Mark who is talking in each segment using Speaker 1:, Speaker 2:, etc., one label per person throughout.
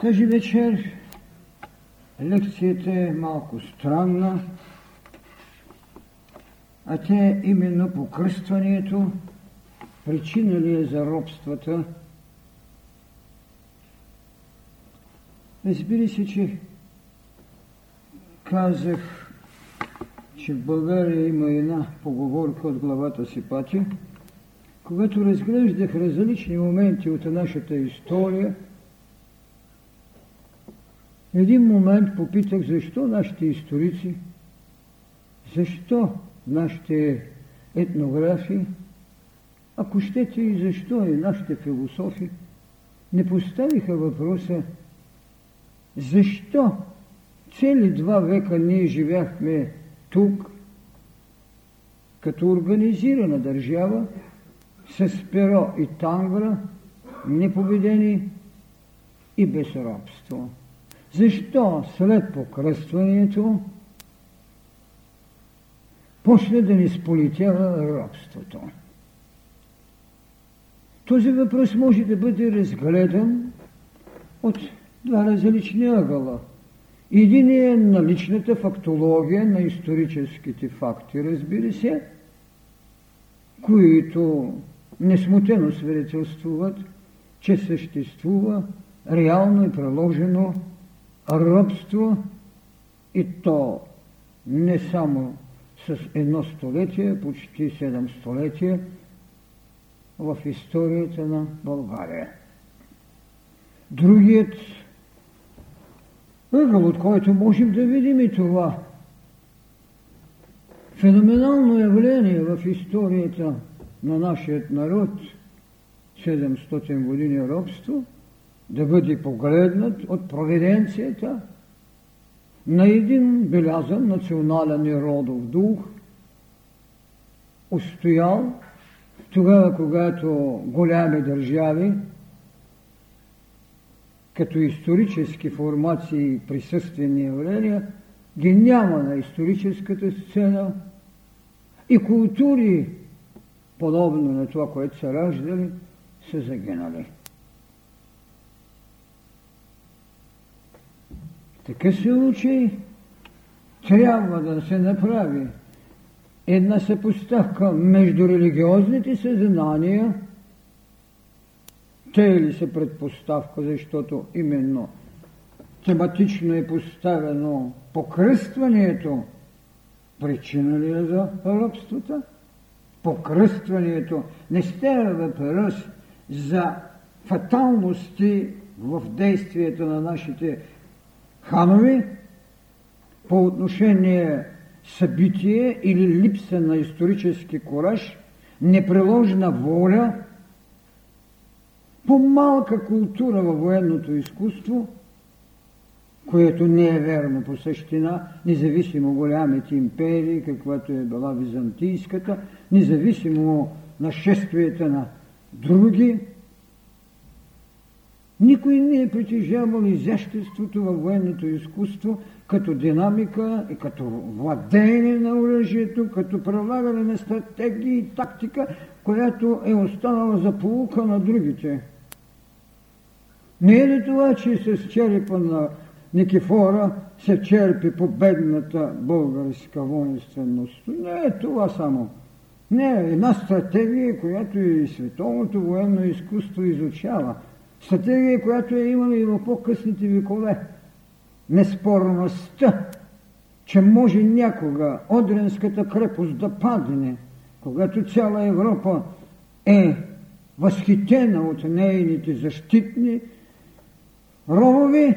Speaker 1: Тази вечер лекцията е малко странна, а те именно покръстването причина ли е за робствата. Разбира се, че казах, че в България има една поговорка от главата си пати, когато разглеждах различни моменти от нашата история – един момент попитах защо нашите историци, защо нашите етнографи, ако щете и защо и нашите философи, не поставиха въпроса защо цели два века ние живяхме тук, като организирана държава, с перо и тангра, непобедени и без робство. Защо след покръстването почне да ни сполетява робството? Този въпрос може да бъде разгледан от два различни ъгъла. Един е на личната фактология на историческите факти, разбира се, които несмутено свидетелствуват, че съществува реално и преложено робство и то не само с едно столетие, почти седем столетия в историята на България. Другият ъгъл, от който можем да видим и това феноменално явление в историята на нашия народ, 700 години робство – да бъде погледнат от провиденцията на един белязан национален и родов дух, устоял тогава, когато голями държави, като исторически формации и присъствени явления, ги няма на историческата сцена и култури, подобно на това, което са раждали, са загинали. Такъв случай трябва да се направи една съпоставка между религиозните съзнания, те ли са предпоставка, защото именно тематично е поставено покръстването, причина ли е за робството? Покръстването. Не става въпрос за фаталности в действието на нашите ханови по отношение събитие или липса на исторически кораж, непреложна воля, по-малка култура във военното изкуство, което не е верно по същина, независимо голямите империи, каквато е била византийската, независимо нашествията на други, никой не е притежавал изяществото във военното изкуство като динамика и като владение на оръжието, като прилагане на стратегии и тактика, която е останала за полука на другите. Не е ли това, че с черепа на Никифора се черпи победната българска воинственост? Не е това само. Не е една стратегия, която и световното военно изкуство изучава – Стратегия, която е имала и в по-късните векове. Неспорността, че може някога Одренската крепост да падне, когато цяла Европа е възхитена от нейните защитни ровови,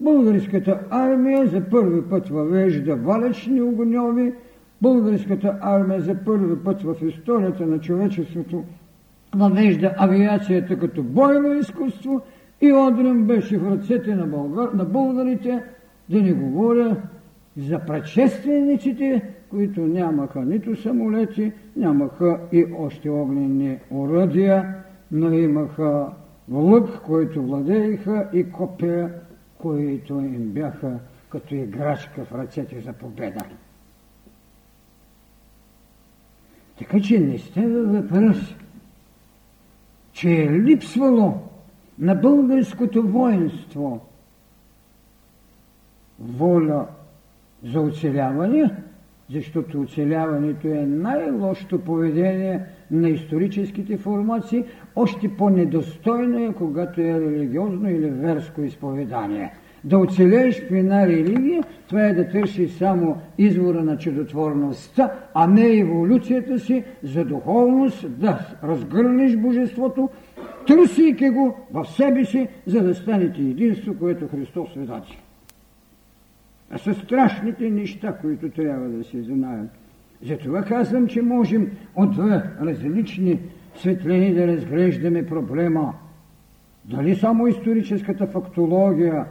Speaker 1: българската армия за първи път въвежда валечни огньови, българската армия за първи път в историята на човечеството въвежда авиацията като бойно изкуство и Одрин беше в ръцете на, българ, на българите, да не говоря за предшествениците, които нямаха нито самолети, нямаха и още огнени оръдия, но имаха лък, който владееха и копия, които им бяха като играчка в ръцете за победа. Така че не сте въпрос че е липсвало на българското воинство воля за оцеляване, защото оцеляването е най-лошото поведение на историческите формации, още по-недостойно е, когато е религиозно или верско изповедание. Да оцелееш в една религия, това е да търсиш само извора на чудотворността, а не еволюцията си за духовност, да разгърнеш божеството, търсейки го в себе си, за да станете единство, което Христос видачи. А са страшните неща, които трябва да се знаят. Затова казвам, че можем от две различни светлини да разглеждаме проблема. Дали само историческата фактология,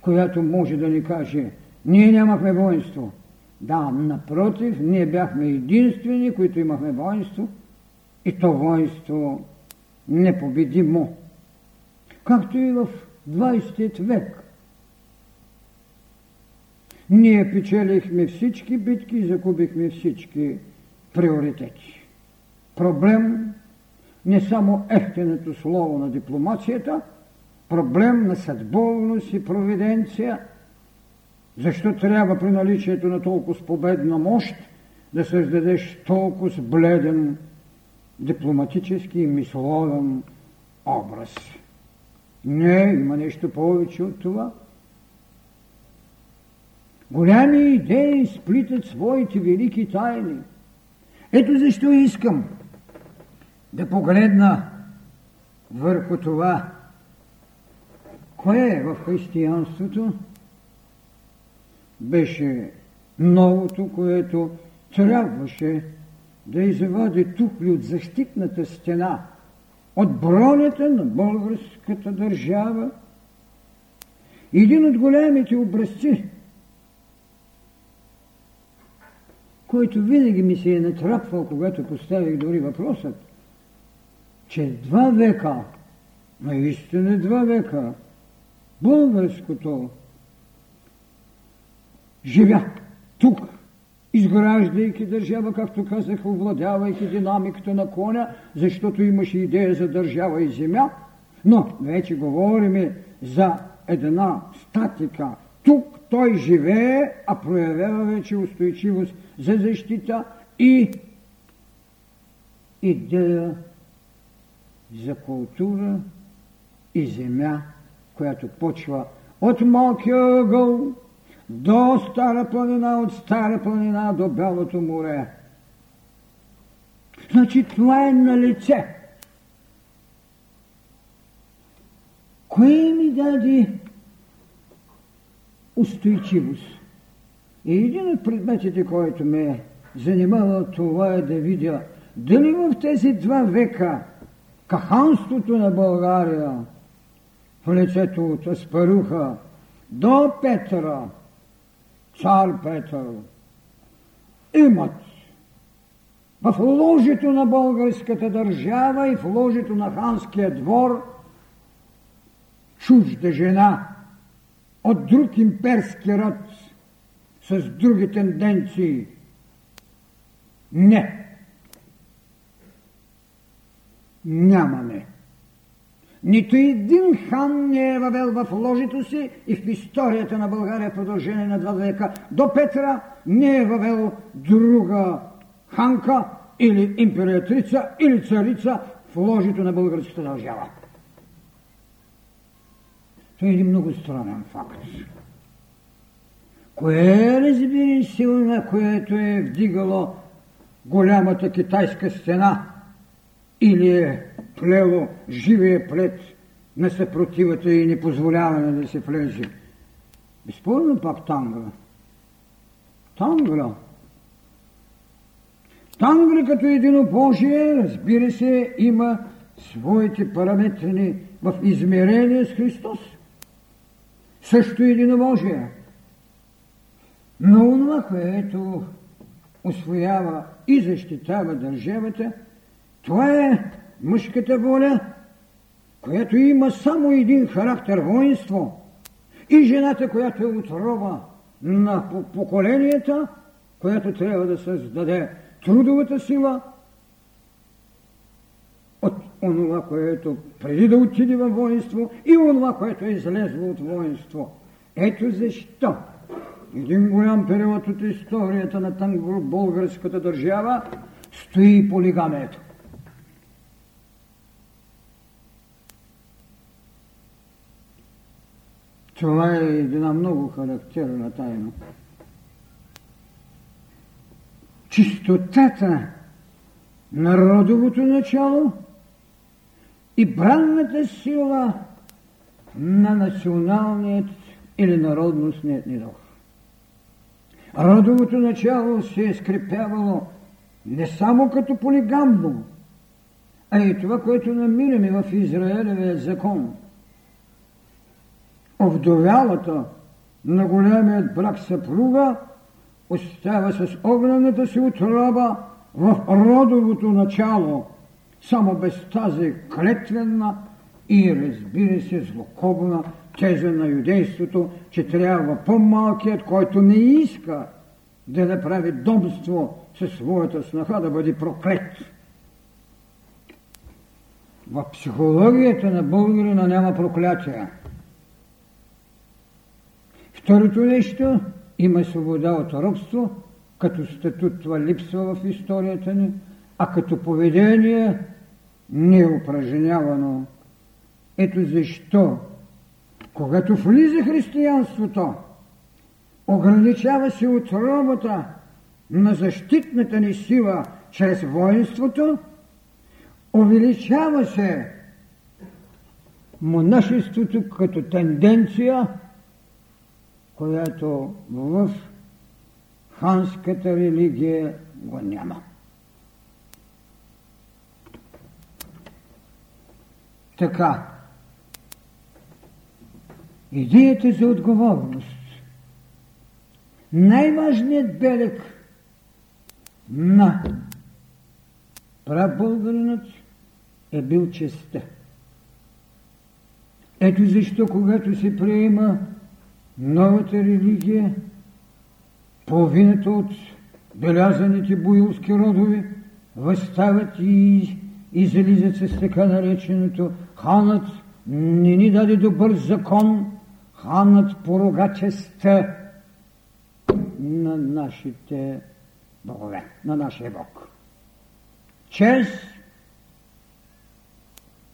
Speaker 1: която може да ни каже, ние нямахме воинство. Да, напротив, ние бяхме единствени, които имахме воинство и то воинство непобедимо. Както и в 20 век. Ние печелихме всички битки и закупихме всички приоритети. Проблем не само ефтеното слово на дипломацията, проблем на съдбовност и провиденция, защо трябва при наличието на толкова победна мощ да създадеш толкова бледен дипломатически и мисловен образ. Не, има нещо повече от това – Голями идеи сплитат своите велики тайни. Ето защо искам да погледна върху това, кое е в християнството беше новото, което трябваше да извади тухли от защитната стена, от бронята на българската държава. Един от големите образци който винаги ми се е натрапвал, когато поставих дори въпросът, че два века, наистина два века, българското живя тук, изграждайки държава, както казах, овладявайки динамиката на коня, защото имаше идея за държава и земя, но вече говорим за една статика. Тук той живее, а проявява вече устойчивост за защита и идея за култура и земя, която почва от малкия ъгъл до Стара планина, от Стара планина до Бялото море. Значи това е на лице. Кое ми даде устойчивост? И един от предметите, който ме е занимавал, това е да видя дали в тези два века каханството на България в лицето от Аспаруха до Петъра, цар Петър, имат в ложето на българската държава и в ложето на ханския двор чужда жена от друг имперски род – с други тенденции. Не. Нямаме. Нито един хан не е въвел в ложето си и в историята на България продължение на два века. До Петра не е въвел друга ханка или императрица или царица в ложето на българската държава. Това е един много странен факт. Кое разбира силна, което е вдигало голямата китайска стена или е плело живия плет на съпротивата и непозволяване да се влезе? Безспорно пак Тангра. Тангра. Тангра като единобожие, разбира се, има своите параметри в измерение с Христос. Също единобожие. Но това, което освоява и защитава държавата, това е мъжката воля, която има само един характер воинство и жената, която е отрова на поколенията, която трябва да създаде трудовата сила от онова, което преди да отиде във воинство и онова, което е излезло от воинство. Ето защо един голям период от историята на българската държава стои полигамието. Това е една много характерна тайна. Чистотата на родовото начало и бранната сила на националният или народностният ни дух. Родовото начало се е скрепявало не само като полигамно, а и това, което намираме в Израелевия закон. Овдовялата на големият брак съпруга остава с огнената си отроба в родовото начало, само без тази клетвена и разбира се злокобна теза на юдейството, че трябва по-малкият, който не иска да направи домство със своята снаха, да бъде проклет. В психологията на българина няма проклятия. Второто нещо има свобода от робство, като статут това липсва в историята ни, а като поведение не е. Ето защо, когато влиза християнството, ограничава се от робота на защитната ни сила чрез воинството, увеличава се монашеството като тенденция, която в ханската религия го няма. Така, идеята за отговорност. Най-важният белег на прабългаринът е бил честа. Ето защо, когато се приема новата религия, половината от белязаните буилски родове възстават и излизат с така нареченото ханът не ни даде добър закон, ханът порога честа на нашите богове, на нашия Бог. Чест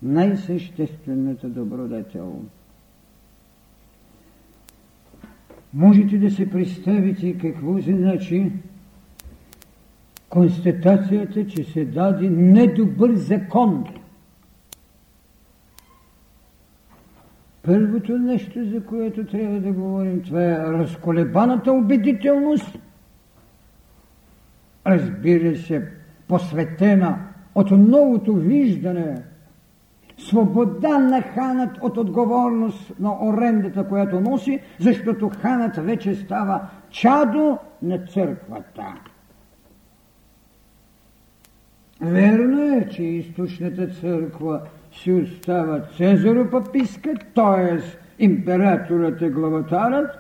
Speaker 1: най-съществената добродетел. Можете да се представите какво значи констатацията, че се даде недобър закон. Първото нещо, за което трябва да говорим, това е разколебаната убедителност. Разбира се, посветена от новото виждане свобода на ханът от отговорност на орендата, която носи, защото ханът вече става чадо на църквата. Верно е, че източната църква си остава Цезаропаписка, т.е. императорът е главатарът,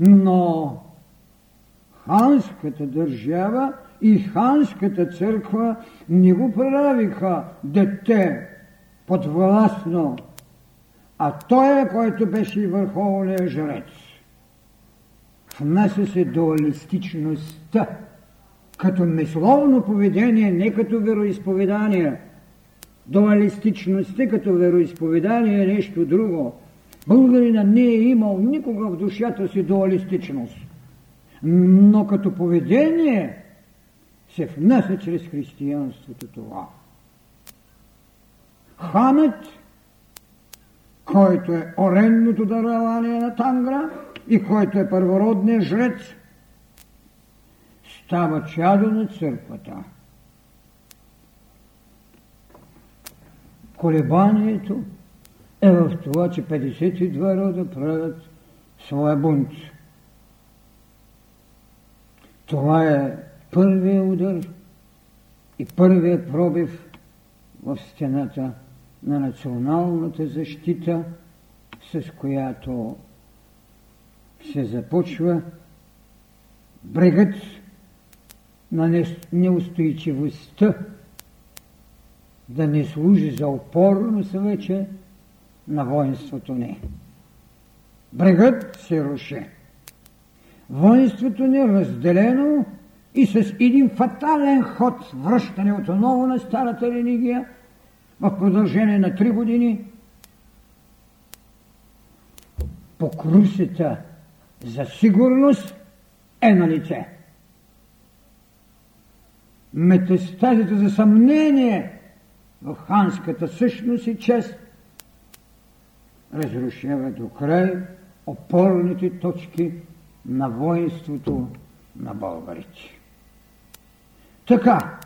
Speaker 1: но ханската държава и ханската църква не го правиха дете подвластно, а той е, който беше и върховният жрец. Внася се дуалистичността като мисловно поведение, не като вероисповедание. Дуалистичността като вероисповедание е нещо друго. Българина не е имал никога в душата си дуалистичност. Но като поведение се внася чрез християнството това. Ханът, който е оренното дарование на Тангра и който е първородният жрец, става чадо на църквата. Колебанието е в това, че 52 рода правят своя бунт. Това е първия удар и първия пробив в стената на националната защита, с която се започва брегът на неустойчивостта да не служи за опорност вече на воинството ни. Брегът се руши. Воинството ни е разделено и с един фатален ход връщане отново на старата религия в продължение на три години покрусите за сигурност е на лице. Метастазите за съмнение в ханската същност и чест разрушава до край опорните точки на воинството на българите. Така,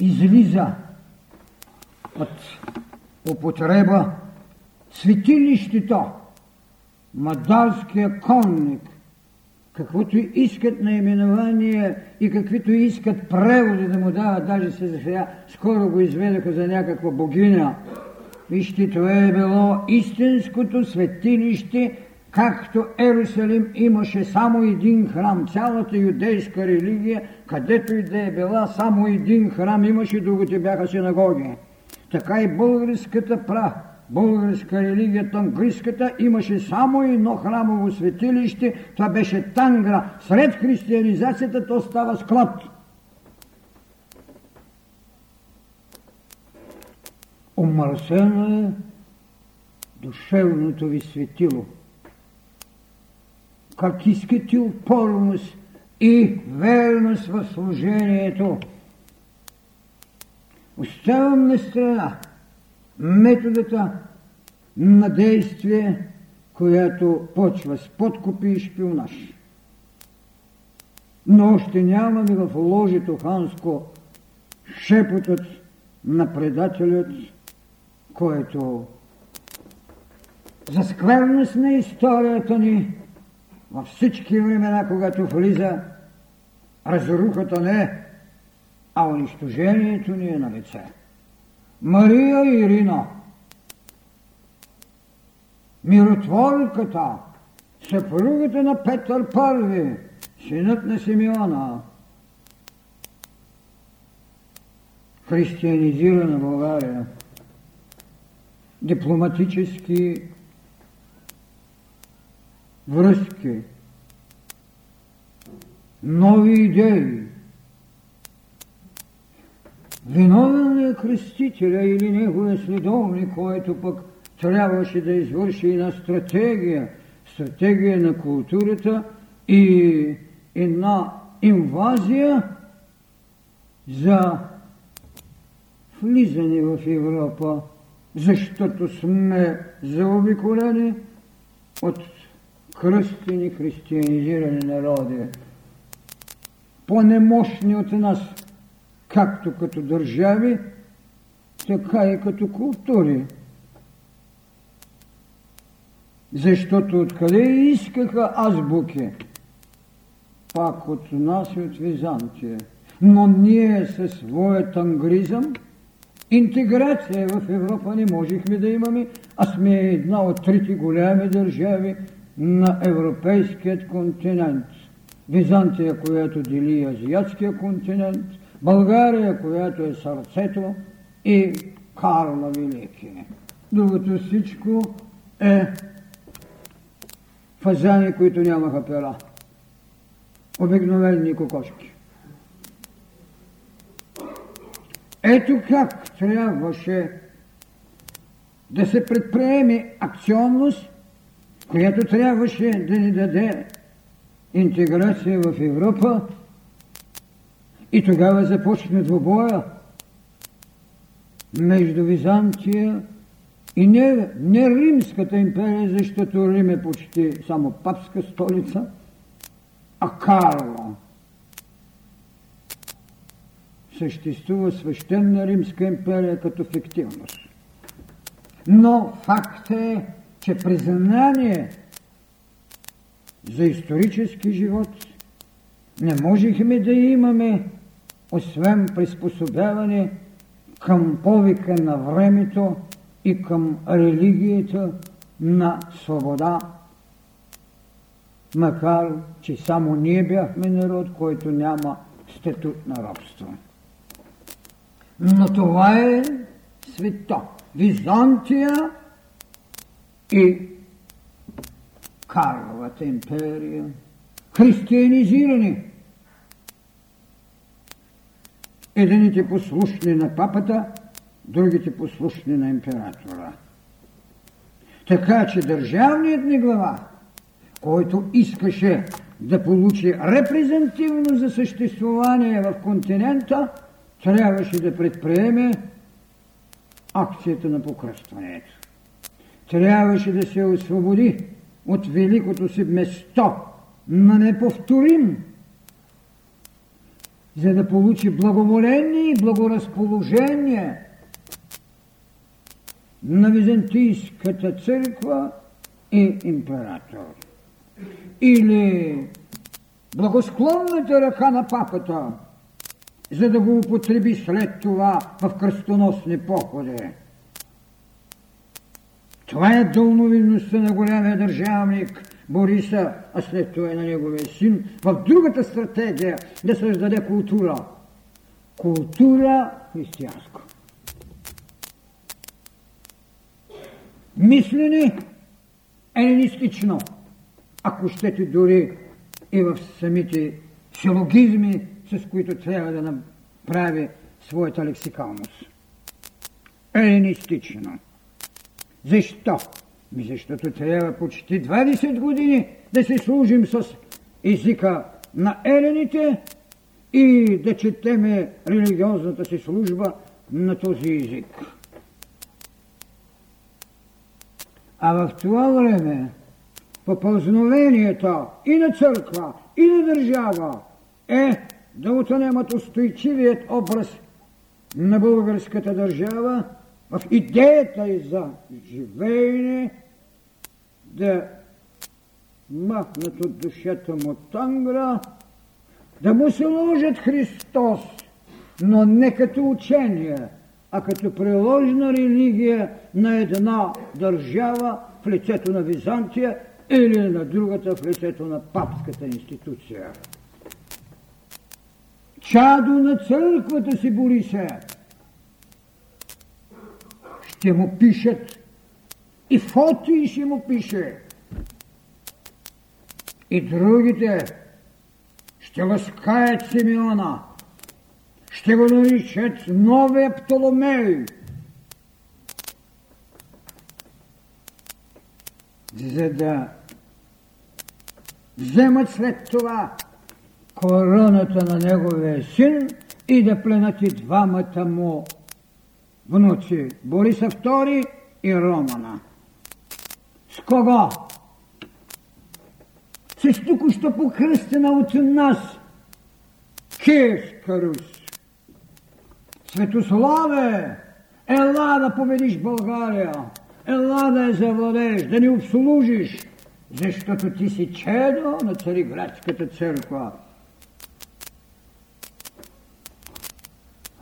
Speaker 1: излиза от употреба светилището, мадалския конник, каквото искат наименование и каквито искат преводи да му дават, даже се сега скоро го изведаха за някаква богиня. Вижте, това е било истинското светилище, както Ерусалим имаше само един храм, цялата юдейска религия, където и да е била, само един храм имаше, другите бяха синагоги. Така и българската прах българска религия, тангрийската, имаше само едно храмово светилище, това беше Тангра. Сред християнизацията то става склад. Омърсено е душевното ви светило. Как искате упорност и верност в служението. Оставам на страна методата на действие, която почва с подкупи и шпионаж. Но още нямаме в ложето ханско шепотът на предателят, който за скверност на историята ни във всички времена, когато влиза, разрухата не, а унищожението ни е на лице. Мария Ирина, миротворката, съпругата на Петър Първи, синът на Симеона, християнизирана България, дипломатически връзки, нови идеи, Виновен е кръстителя или неговия следовник, който пък трябваше да извърши една стратегия, стратегия на културата и една инвазия за влизане в Европа, защото сме заобиколени от кръстени християнизирани народи, по-немощни от нас – както като държави, така и като култури. Защото откъде искаха азбуки? Пак от нас и от Византия. Но ние със своят ангризъм, интеграция в Европа не можехме да имаме, а сме една от трите голями държави на европейският континент. Византия, която дели азиатския континент – България, която е сърцето и Карла Велики. Другото всичко е фазани, които нямаха пера. Обикновени кокошки. Ето как трябваше да се предприеме акционност, която трябваше да ни даде интеграция в Европа, и тогава започна двобоя между Византия и не, не Римската империя, защото Рим е почти само папска столица, а Карла. Съществува свещена Римска империя като фиктивност. Но факт е, че признание за исторически живот не можехме да имаме освен приспособяване към повика на времето и към религията на свобода, макар че само ние бяхме народ, който няма статут на робство. Но това е света. Византия и Карловата империя. Християнизирани. Едините послушни на папата, другите послушни на императора. Така че държавният ни глава, който искаше да получи репрезентивно за съществуване в континента, трябваше да предприеме акцията на покръстването. Трябваше да се освободи от великото си место на неповторим, за да получи благоволение и благоразположение на Византийската църква и император. Или благосклонната ръка на папата, за да го употреби след това в кръстоносни походи. Това е дълновидността на голямия държавник Бориса, а след това и на неговия син, в другата стратегия да създаде култура. Култура християнска. Мислене елинистично, ако щете дори и в самите силогизми, с които трябва да направи своята лексикалност. Елинистично. Защо? Ми защото трябва почти 20 години да се служим с езика на елените и да четеме религиозната си служба на този език. А в това време попълзновението и на църква, и на държава е да отнемат устойчивият образ на българската държава в идеята и за живеене да махнат от душата му тангра, да му се ложат Христос, но не като учение, а като приложна религия на една държава в лицето на Византия или на другата в лицето на папската институция. Чадо на църквата си Борисе, ще му пишат и Фоти ще му пише. И другите ще ласкаят Симеона, ще го наричат новия Птоломей. За да вземат след това короната на неговия син и да пленат и двамата му внуци Бориса II и Романа. С кого? С току-що покръстена от нас Киевска Русь. Светославе, ела да победиш България, ела да я завладееш, да ни обслужиш, защото ти си чедо на Цариградската църква.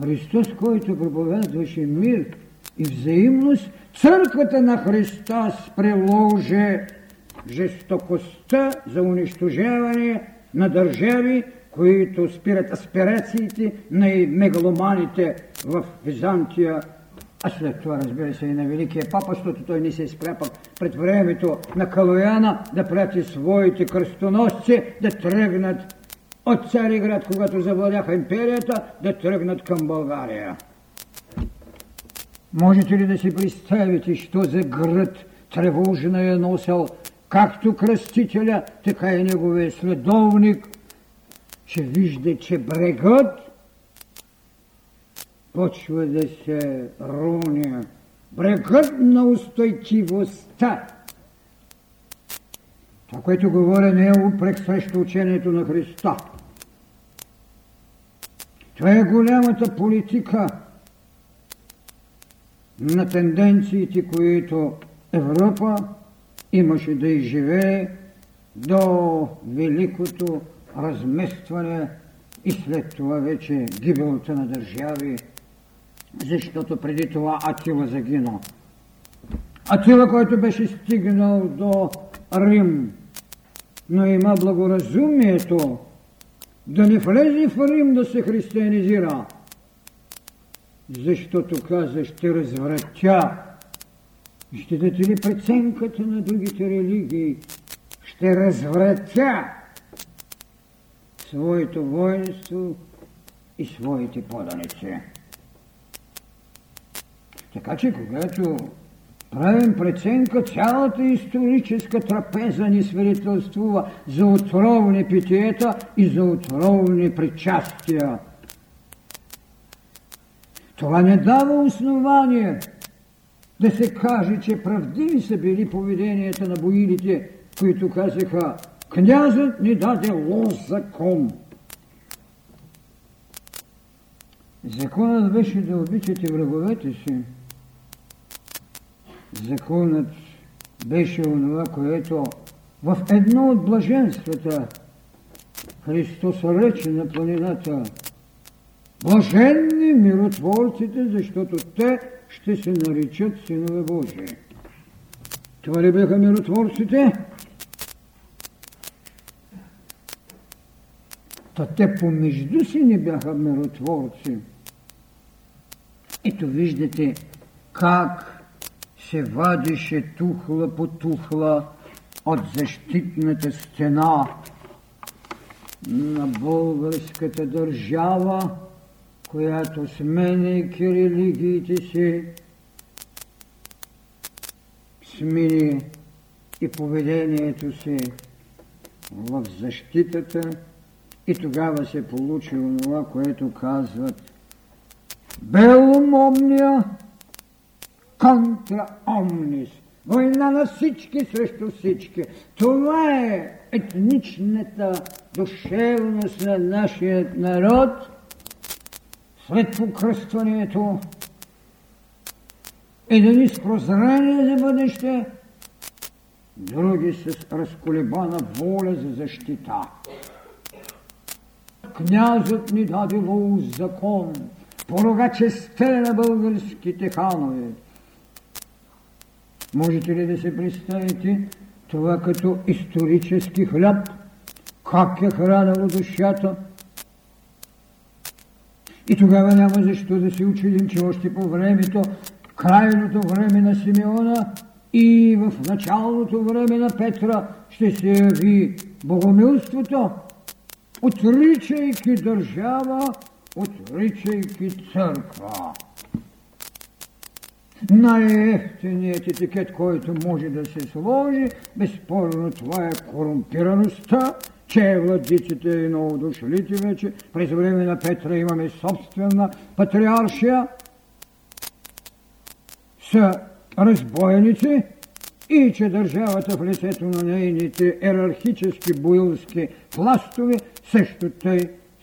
Speaker 1: Христос, който проповядваше мир и взаимност, църквата на Христос приложи жестокостта за унищожаване на държави, които спират аспирациите на мегаломаните в Византия, а след това, разбира се, и на Великия папа, защото той не се изпря пред времето на Калояна да прати своите кръстоносци да тръгнат от Цариград, когато завладяха империята, да тръгнат към България. Можете ли да си представите, що за град тревожна е носил както кръстителя, така и неговия следовник, че вижда, че брегът почва да се руня. Брегът на устойчивостта. Това, което говоря, не е упрек срещу учението на Христа. Това е голямата политика на тенденциите, които Европа имаше да изживее до великото разместване и след това вече гибелта на държави, защото преди това Атила загина. Атила, който беше стигнал до Рим, но има благоразумието да не влезе в Рим да се християнизира, защото каза, ще развратя. Ще дадете ли преценката на другите религии? Ще развратя своето воинство и своите поданици. Така че, когато правим преценка, цялата историческа трапеза ни свидетелствува за отровни питиета и за отровни причастия. Това не дава основание да се каже, че правдиви са били поведенията на боилите, които казаха Князът ни даде лоз закон. Законът беше да обичате враговете си. Законът беше онова, което в едно от блаженствата Христос рече на планината Блаженни миротворците, защото те ще се наричат синове Божии. Това ли бяха миротворците? Та те помежду си не бяха миротворци. Ето виждате как се вадише тухла по тухла от защитната стена на българската държава, която сменяйки религиите си, смени и поведението си в защитата. И тогава се получи това, което казват Белум омния контра омнис. Война на всички срещу всички. Това е етничната душевност на нашия народ след покръстването ни с прозрение за бъдеще, други с разколебана воля за защита. Князът ни даде лоз закон, порога честе на българските ханове. Можете ли да се представите това като исторически хляб, как е хранало душата? И тогава няма защо да се учудим, че още по времето, крайното време на Симеона и в началното време на Петра ще се яви богомилството, отричайки държава, отричайки църква. Най-ефтиният етикет, който може да се сложи, безспорно това е корумпираността, че владиците и новодошлите вече, през време на Петра имаме собствена патриаршия, са разбойници и че държавата в лицето на нейните ерархически боилски пластове също тъй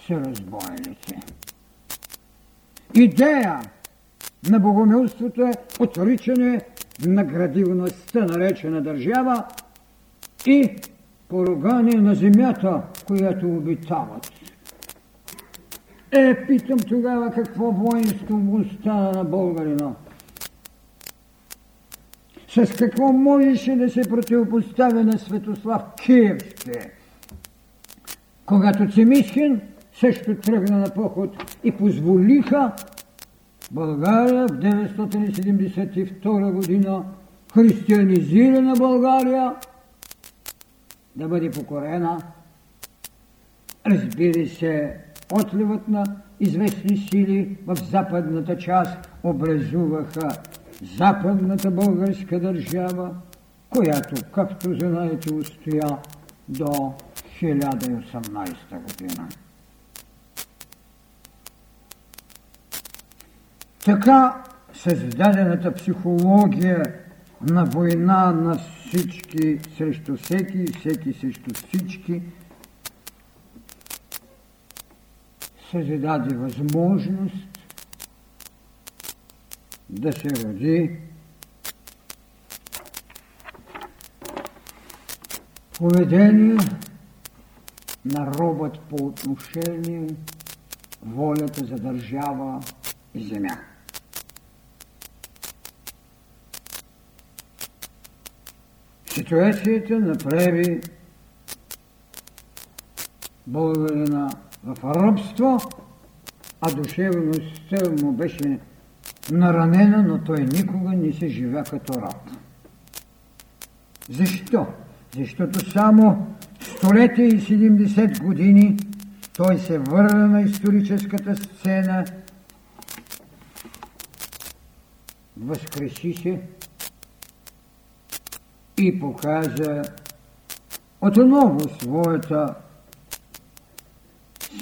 Speaker 1: са разбойници. Идея на богомилството е отричане на градивността, наречена държава и поругание на земята, която обитават. Е, питам тогава какво воинство му стана на българина. С какво можеше да се противопоставя на Светослав Киевски? Когато Цимисхин също тръгна на поход и позволиха България в 972 година, християнизирана България, да бъде покорена. Разбира се, отливът на известни сили в западната част образуваха западната българска държава, която, както знаете, устоя до 1018 година. Така създадената психология на война на всички срещу всеки, всеки срещу всички, създаде възможност да се роди поведение на робот по отношение волята за държава и земя. Ситуацията направи българина в робство, а душевността му беше наранена, но той никога не се живя като раб. Защо? Защото само столетия и 70 години той се върна на историческата сцена, възкреси се и показа отново своята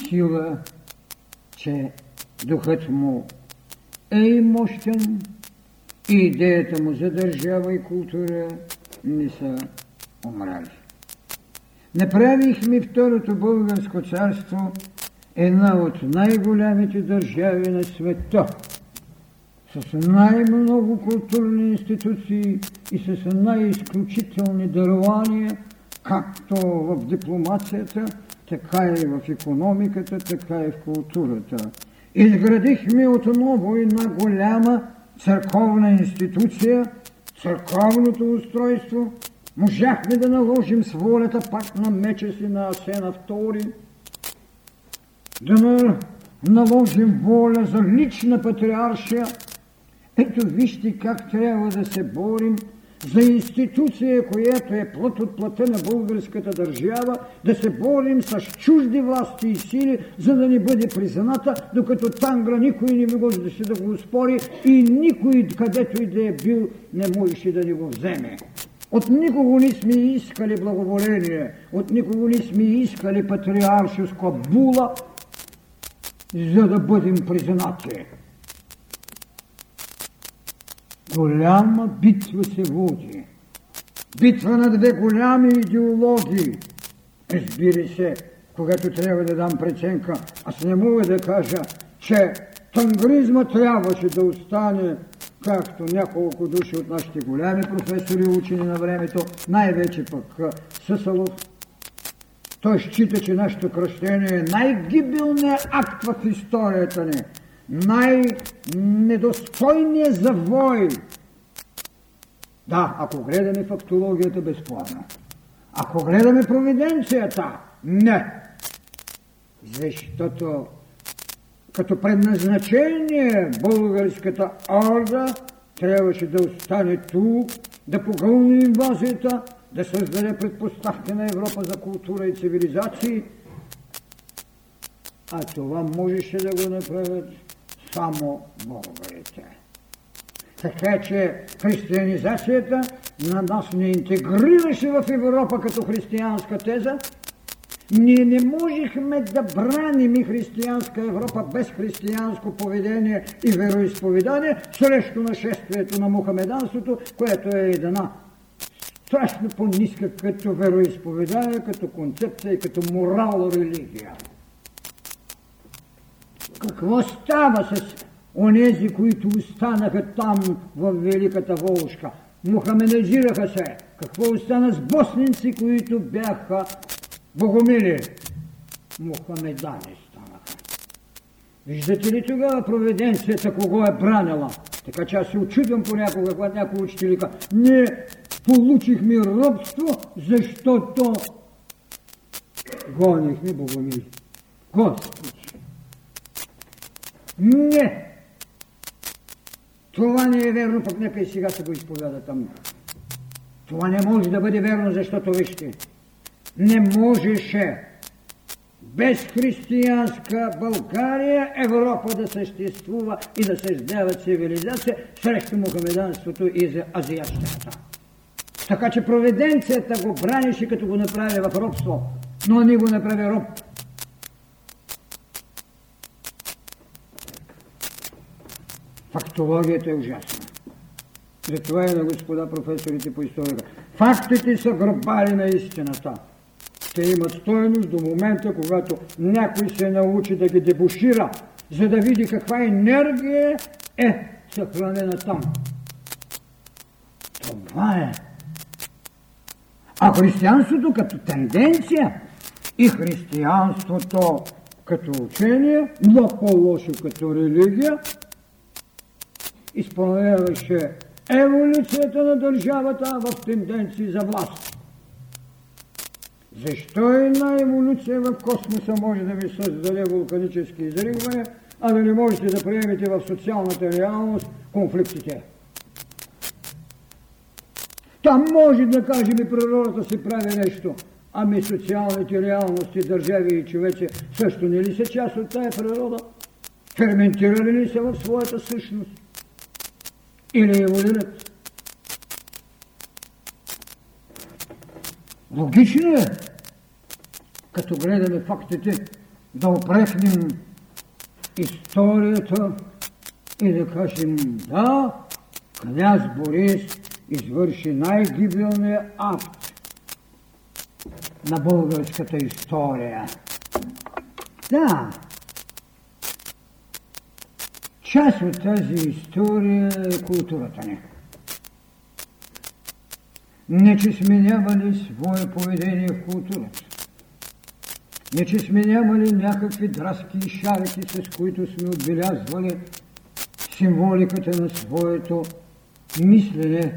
Speaker 1: сила, че духът му е мощен и идеята му за държава и култура не са умрали. Направихме Второто българско царство една от най-голямите държави на света, с най-много културни институции и с най-изключителни дарования, както в дипломацията, така и в економиката, така и в културата. Изградихме отново една голяма църковна институция, църковното устройство, можахме да наложим с волята пак на меча си на Асена II, да наложим воля за лична патриаршия. Ето вижте как трябва да се борим за институция, която е плът от плата на българската държава, да се борим с чужди власти и сили, за да ни бъде призната, докато Тангра никой не може да се да го спори и никой, където и да е бил, не можеше да ни го вземе. От никого не сме искали благоволение, от никого не сме искали патриаршеска була, за да бъдем признати. Голяма битва се води. Битва на две голями идеологии. Разбира се, когато трябва да дам преценка, аз не мога да кажа, че тангризма трябваше да остане както няколко души от нашите голями професори учени на времето, най-вече пък Съсалов. Той счита, че нашето кръщение е най-гибелният акт в историята ни най-недостойният завой. Да, ако гледаме фактологията безплатно. Ако гледаме провиденцията, не. Защото като предназначение българската орда трябваше да остане тук, да погълни инвазията, да създаде предпоставки на Европа за култура и цивилизации. А това можеше да го направят само българите. Така че християнизацията на нас не интегрираше в Европа като християнска теза. Ние не можехме да браним и християнска Европа без християнско поведение и вероисповедание срещу нашествието на мухамеданството, което е една страшно по-ниска като вероисповедание, като концепция и като морал религия какво става с онези, които останаха там в Великата Волшка? Мухамедизираха се. Какво остана с босненци, които бяха богомили? Мухамедани станаха. Виждате ли тогава проведенцията кого е бранила? Така че аз се очудвам понякога, когато някой учители не получихме робство, защото гонихме богомили. Господи! Не! Това не е верно, пък нека и сега се го изповяда там. Това не може да бъде верно, защото вижте, не можеше без християнска България Европа да съществува и да създава цивилизация срещу мухамеданството и за азиатската. Така че проведенцията го бранише, като го направи в робство, но не го направи роб. Фактологията е ужасна. Затова е на господа професорите по историка. Фактите са гробари на истината. Те имат стоеност до момента, когато някой се научи да ги дебушира, за да види каква енергия е съхранена там. Това е. А християнството като тенденция и християнството като учение, но по-лошо като религия, изпълняваше еволюцията на държавата в тенденции за власт. Защо една еволюция в космоса може да ви създаде вулканически изригвания, а да не можете да приемете в социалната реалност конфликтите. Там може да кажем и природата си прави нещо. Ами социалните реалности, държави и човече също не ли са част от тая природа? Ферментирали ли са в своята същност? Или еволюират? Логично е, като гледаме фактите, да опрекнем историята и да кажем да, княз Борис извърши най-гибелния акт на българската история. Да, част от тази история е културата ни. Не, че сме нямали свое поведение в културата. Не, че сме нямали някакви драски и шарики, с които сме отбелязвали символиката на своето мислене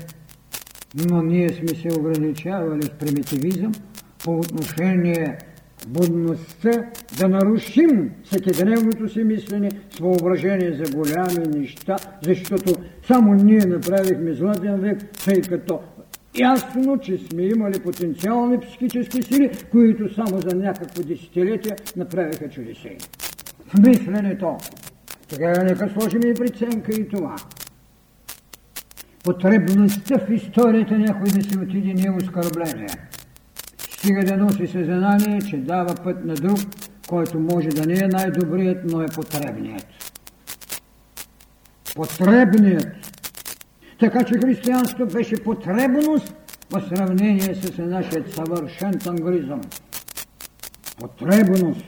Speaker 1: но ние сме се ограничавали с примитивизъм по отношение будността да нарушим всекидневното си мислене с въображение за голями неща, защото само ние направихме златен век, тъй като ясно, че сме имали потенциални психически сили, които само за някакво десетилетие направиха чудеса. В мисленето. Сега нека сложим и преценка и това потребността в историята някой да се отиде не е оскърбление. Стига да носи съзнание, че дава път на друг, който може да не е най-добрият, но е потребният. Потребният. Така че християнството беше потребност в сравнение с нашия съвършен тангризъм. Потребност.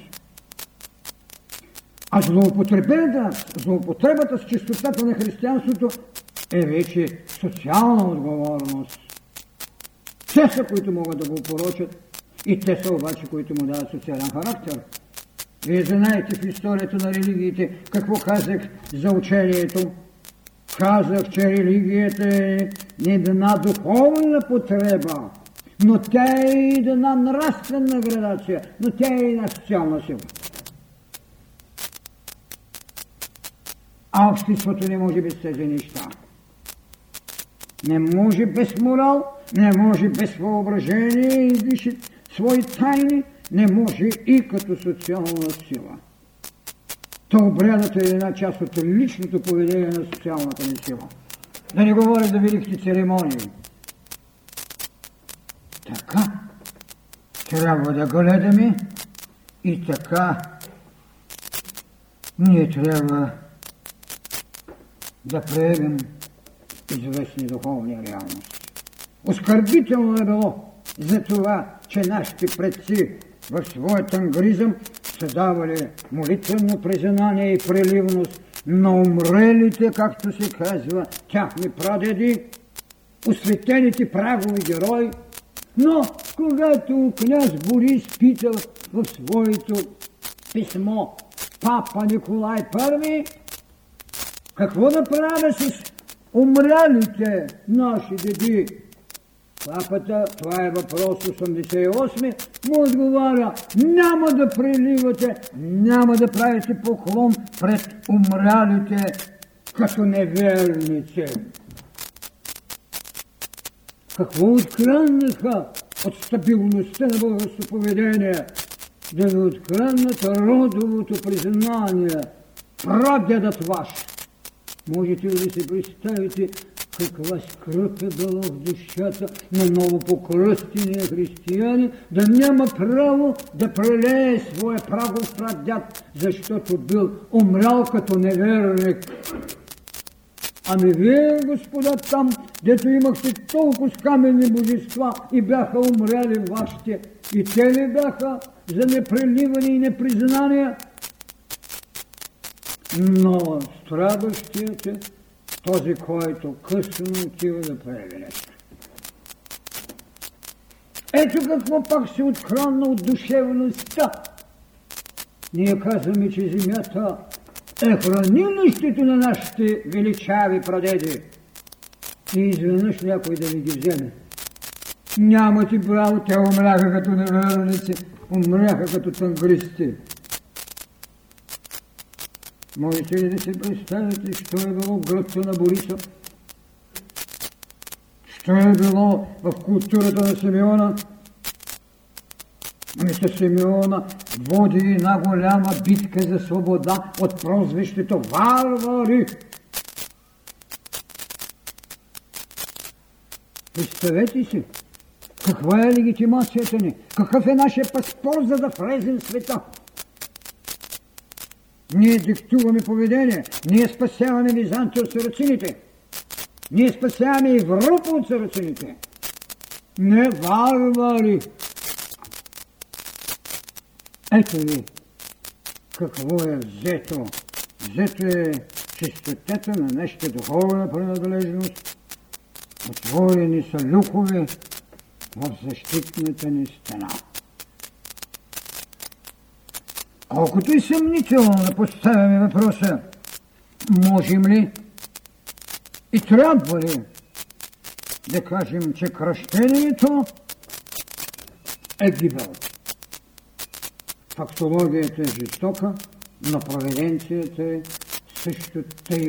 Speaker 1: А злоупотребата, злоупотребата с чистотата на християнството е вече социална отговорност. Те са, които могат да го порочат и те са обаче, които му дават социален характер. Вие знаете в историята на религиите какво казах за учението. Казах, че религията е една духовна потреба, но тя е една нравствена градация, но тя е една социална сила. А обществото не може без тези неща. Не може без морал, не може без въображение и висше свои тайни, не може и като социална сила. То обрядът е една част от личното поведение на социалната ни сила. Да не говоря за великите церемонии. Така трябва да гледаме и така ние трябва да приемем известни духовни реалности. Оскърбително е било за това, че нашите предци в своят ангризъм са давали молитвено признание и преливност на умрелите, както се казва, тяхни прадеди, осветените прагови герои, но когато княз Борис питал в своето писмо папа Николай I, какво да правя с умрялите наши деди. Папата, това е въпрос 88, му отговаря, няма да преливате, няма да правите поклон пред умрялите като неверници. Какво откраннаха от стабилността на българското поведение? Да ви откраннат родовото признание. Прадедът ваш – Можете ли да си представите каква скръп е била в душата на новопокръстения християни, да няма право да прелее своя правов прадяд, защото бил умрял като неверник. Ами вие, господа, там, дето имахте толкова каменни божества и бяха умряли вашите, и те ли бяха за непреливане и непризнание? Но страдащият е този, който късно отива да прави нещо. Ето какво пак се отхранна от душевността. Ние казваме, че земята е хранилището на нашите величави прадеди. И изведнъж някой да ви ги вземе. Няма ти право, те умряха като неверници, умряха като тангристи. Можете ли да се представите, що е било в гръбта на Борисов? Що е било в културата на Симеона? Мисля Симеона води една голяма битка за свобода от прозвището варвари. Представете си, каква е легитимацията ни, какъв е нашия паспорт, за да влезем в света. Ние диктуваме поведение, ние спасяваме Византия от сарацините, ние спасяваме Европа от сарацините. Не варвари! Ето ви какво е взето. Взето е чистотета на нашата духовна принадлежност. Отворени са люкове в защитната ни стена. Колкото и съмнително да поставяме въпроса, можем ли и трябва ли да кажем, че кръщението е гибел. Фактологията е жестока, но проведенцията е също тъй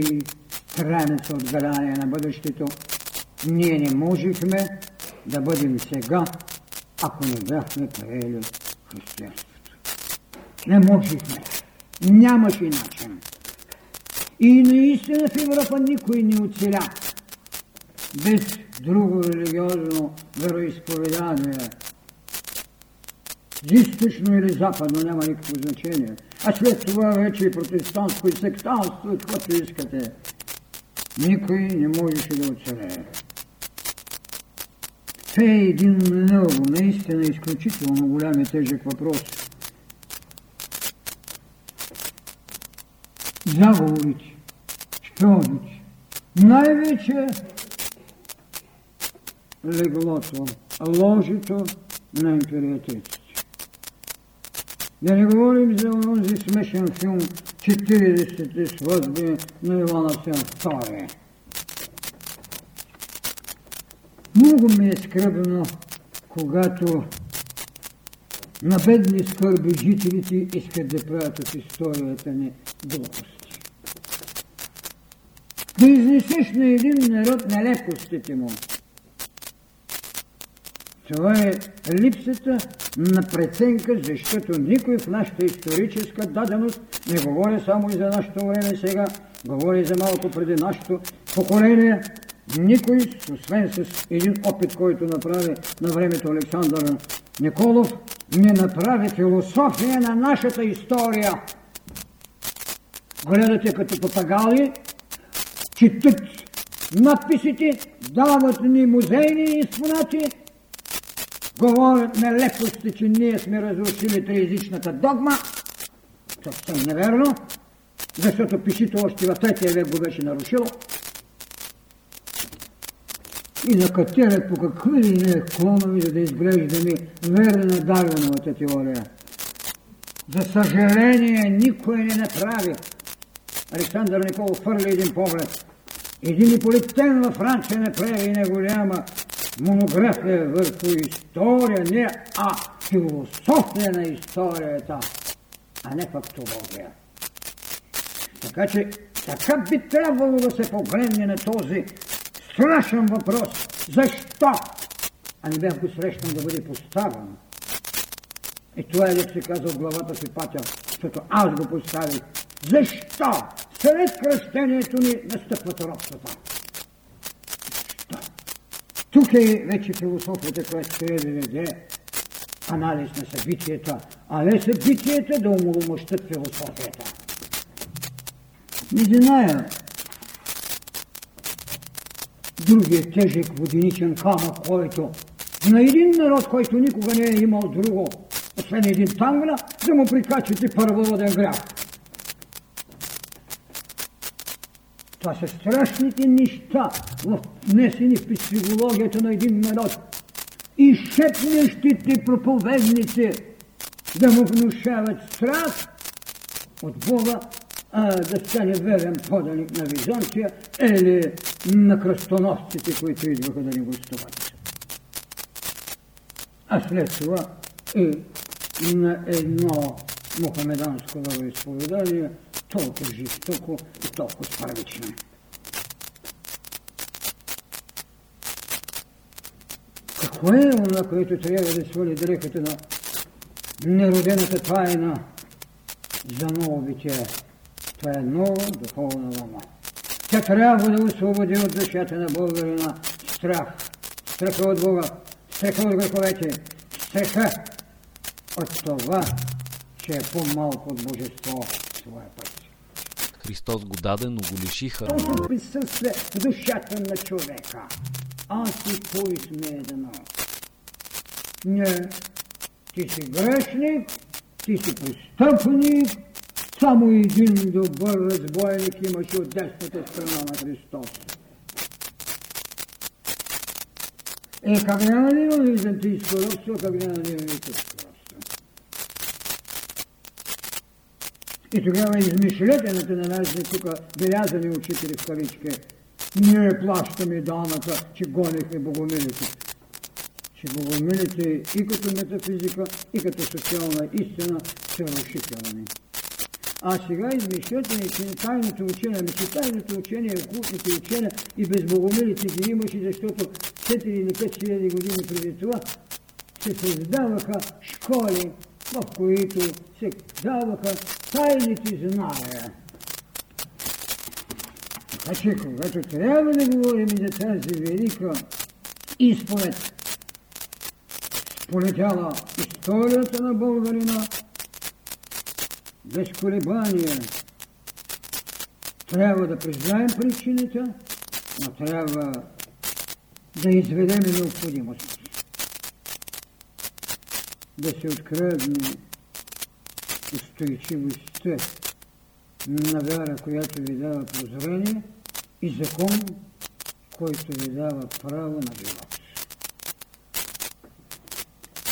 Speaker 1: страница от на бъдещето. Ние не можехме да бъдем сега, ако не бяхме приели християнството. Не можехме. Нямаше начин. И наистина в Европа никой не оцеля без друго религиозно вероисповедание източно или западно, няма никакво значение. А след това вече и протестантско и сектантство, и каквото искате. Никой не можеше да оцелее. Това е един много, наистина изключително голям и тежък въпрос. Заговорите, щодите, най-вече леглото, ложито на империатрица. Да не говорим за онзи смешен филм 40-те сватби на Ивана Сен II. Много ми е скръбно, когато на бедни скърби жителите искат да правят от историята ни глупости. Да изнесеш на един народ нелепостите му – това е липсата на преценка, защото никой в нашата историческа даденост, не говоря само и за нашето време сега, говори за малко преди нашето поколение, никой, освен с един опит, който направи на времето Александър Николов, не направи философия на нашата история. Гледате като папагали, четат надписите, дават ни музейни изпонати, говорят нелепости, че ние сме разрушили триязичната догма. Съвсем неверно, защото пишито още в третия век го беше нарушило. И накатерят по какви ли не клонови, за да изглеждаме верни на Дарвиновата теория. За съжаление, никой не направи. Александър Николов хвърли един поглед. Един иполиптен във Франция не прави неголяма монография върху история, не а философия на историята, а не фактология. Така че така би трябвало да се погледне на този страшен въпрос. Защо? А не бях го срещан да бъде поставен. И това е да се казва в главата си патя, защото аз го поставих. Защо? След кръщението ни настъпват робствата. Тук е вече философията, която трябва да даде анализ на събитията, а не събитията да умоломощат философията. Не зная другия тежък воденичен камък, който на един народ, който никога не е имал друго, освен един тангла, да му прикачате първоводен грях. Това са страшните неща, внесени в психологията на един народ. И шепнещите проповедници да му внушават страх от Бога, а да стане верен поданик на Византия или на кръстоносците, които идваха да ни гостуват. А след това и на едно мухамеданско изповедание толкова жестоко и толкова първично. Какво е това, което трябва да свали дрехата на неродената тайна за ново битие? Това е нова духовна лама. Тя трябва да освободи от душата на българина страх. Страха от Бога, страха от греховете, страха от това, че е по-малко от Божество своя път.
Speaker 2: Христос го даде, но го лишиха.
Speaker 1: Точно присъствие в душата на човека. Аз и твой сме едно. Не, ти си грешник, ти си престъпник, само един добър разбойник имаше от десната страна на Христос. Е, как няма да имаме византийско робство, как няма да турско робство? И тогава измишленията на нашите тук белязани учители в кавички. Ние плащаме данъка, че гонихме богомилите. Че богомилите и като метафизика, и като социална истина са рушителни. А сега измишлете че тайното учение, ами че тайното учение, окултните учения и без богомилите ги имаше, защото 4 или 5 хиляди години преди това се създаваха школи, в които се даваха тайните знания. Така че, когато трябва да говорим за тази велика изповед, полетяла историята на българина, без колебания, трябва да признаем причините, но трябва да изведем необходимост. Да се открадне устойчивостта на вяра, която ви дава прозрение и закон, който ви дава право на живот.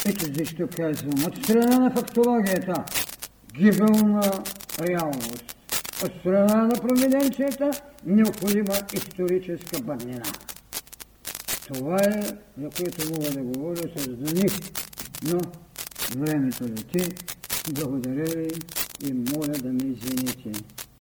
Speaker 1: Ето защо казвам, от страна на фактологията, гибелна реалност. От страна на провиденцията, необходима историческа бъднина. Това е, за което мога да говоря с дни, но времето лети. Благодаря ви и моля да ме извините.